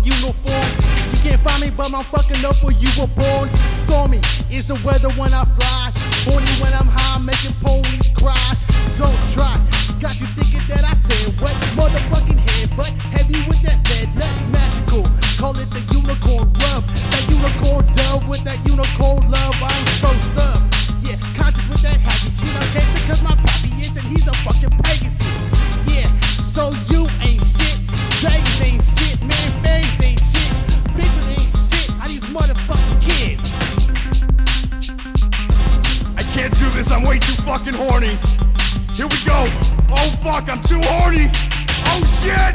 fucking uniform. You can't find me, but I'm fucking up where you were born. Stormy is the weather when I fly. Horny when I'm high, making ponies cry. Don't try. Got you thinking that I said wet motherfucking head, but heavy with that bed. That's magical. Call it the fucking horny. Here we go. Oh fuck, I'm too horny. Oh shit!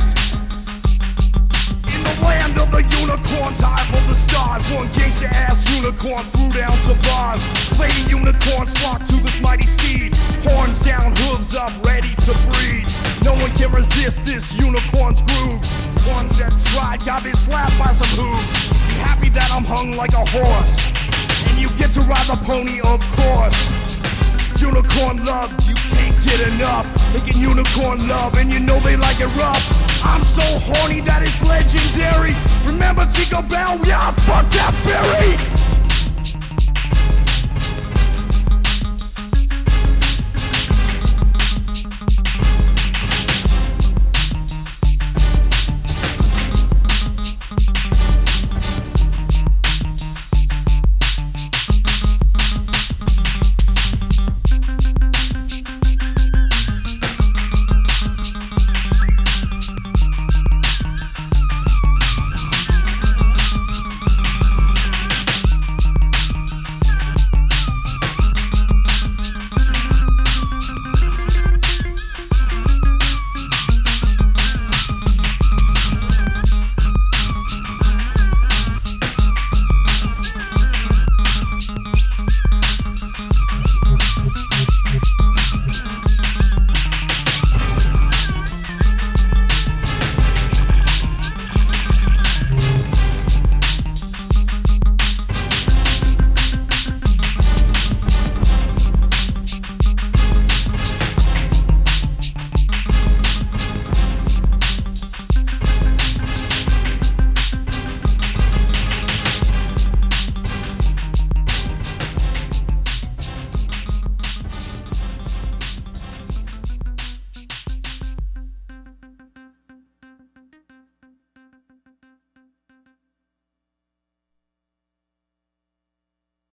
In the land of the unicorns, high above the stars, one gangsta ass unicorn threw down some bars. Lady unicorns flock to this mighty steed. Horns down, hooves up, ready to breed. No one can resist this unicorn's grooves. One that tried got been slapped by some hooves. Be happy that I'm hung like a horse. And you get to ride the pony, of course. Unicorn love, you can't get enough. Making unicorn love, and you know they like it rough. I'm so horny that it's legendary. Remember Tinker Bell? Yeah, fuck that fairy.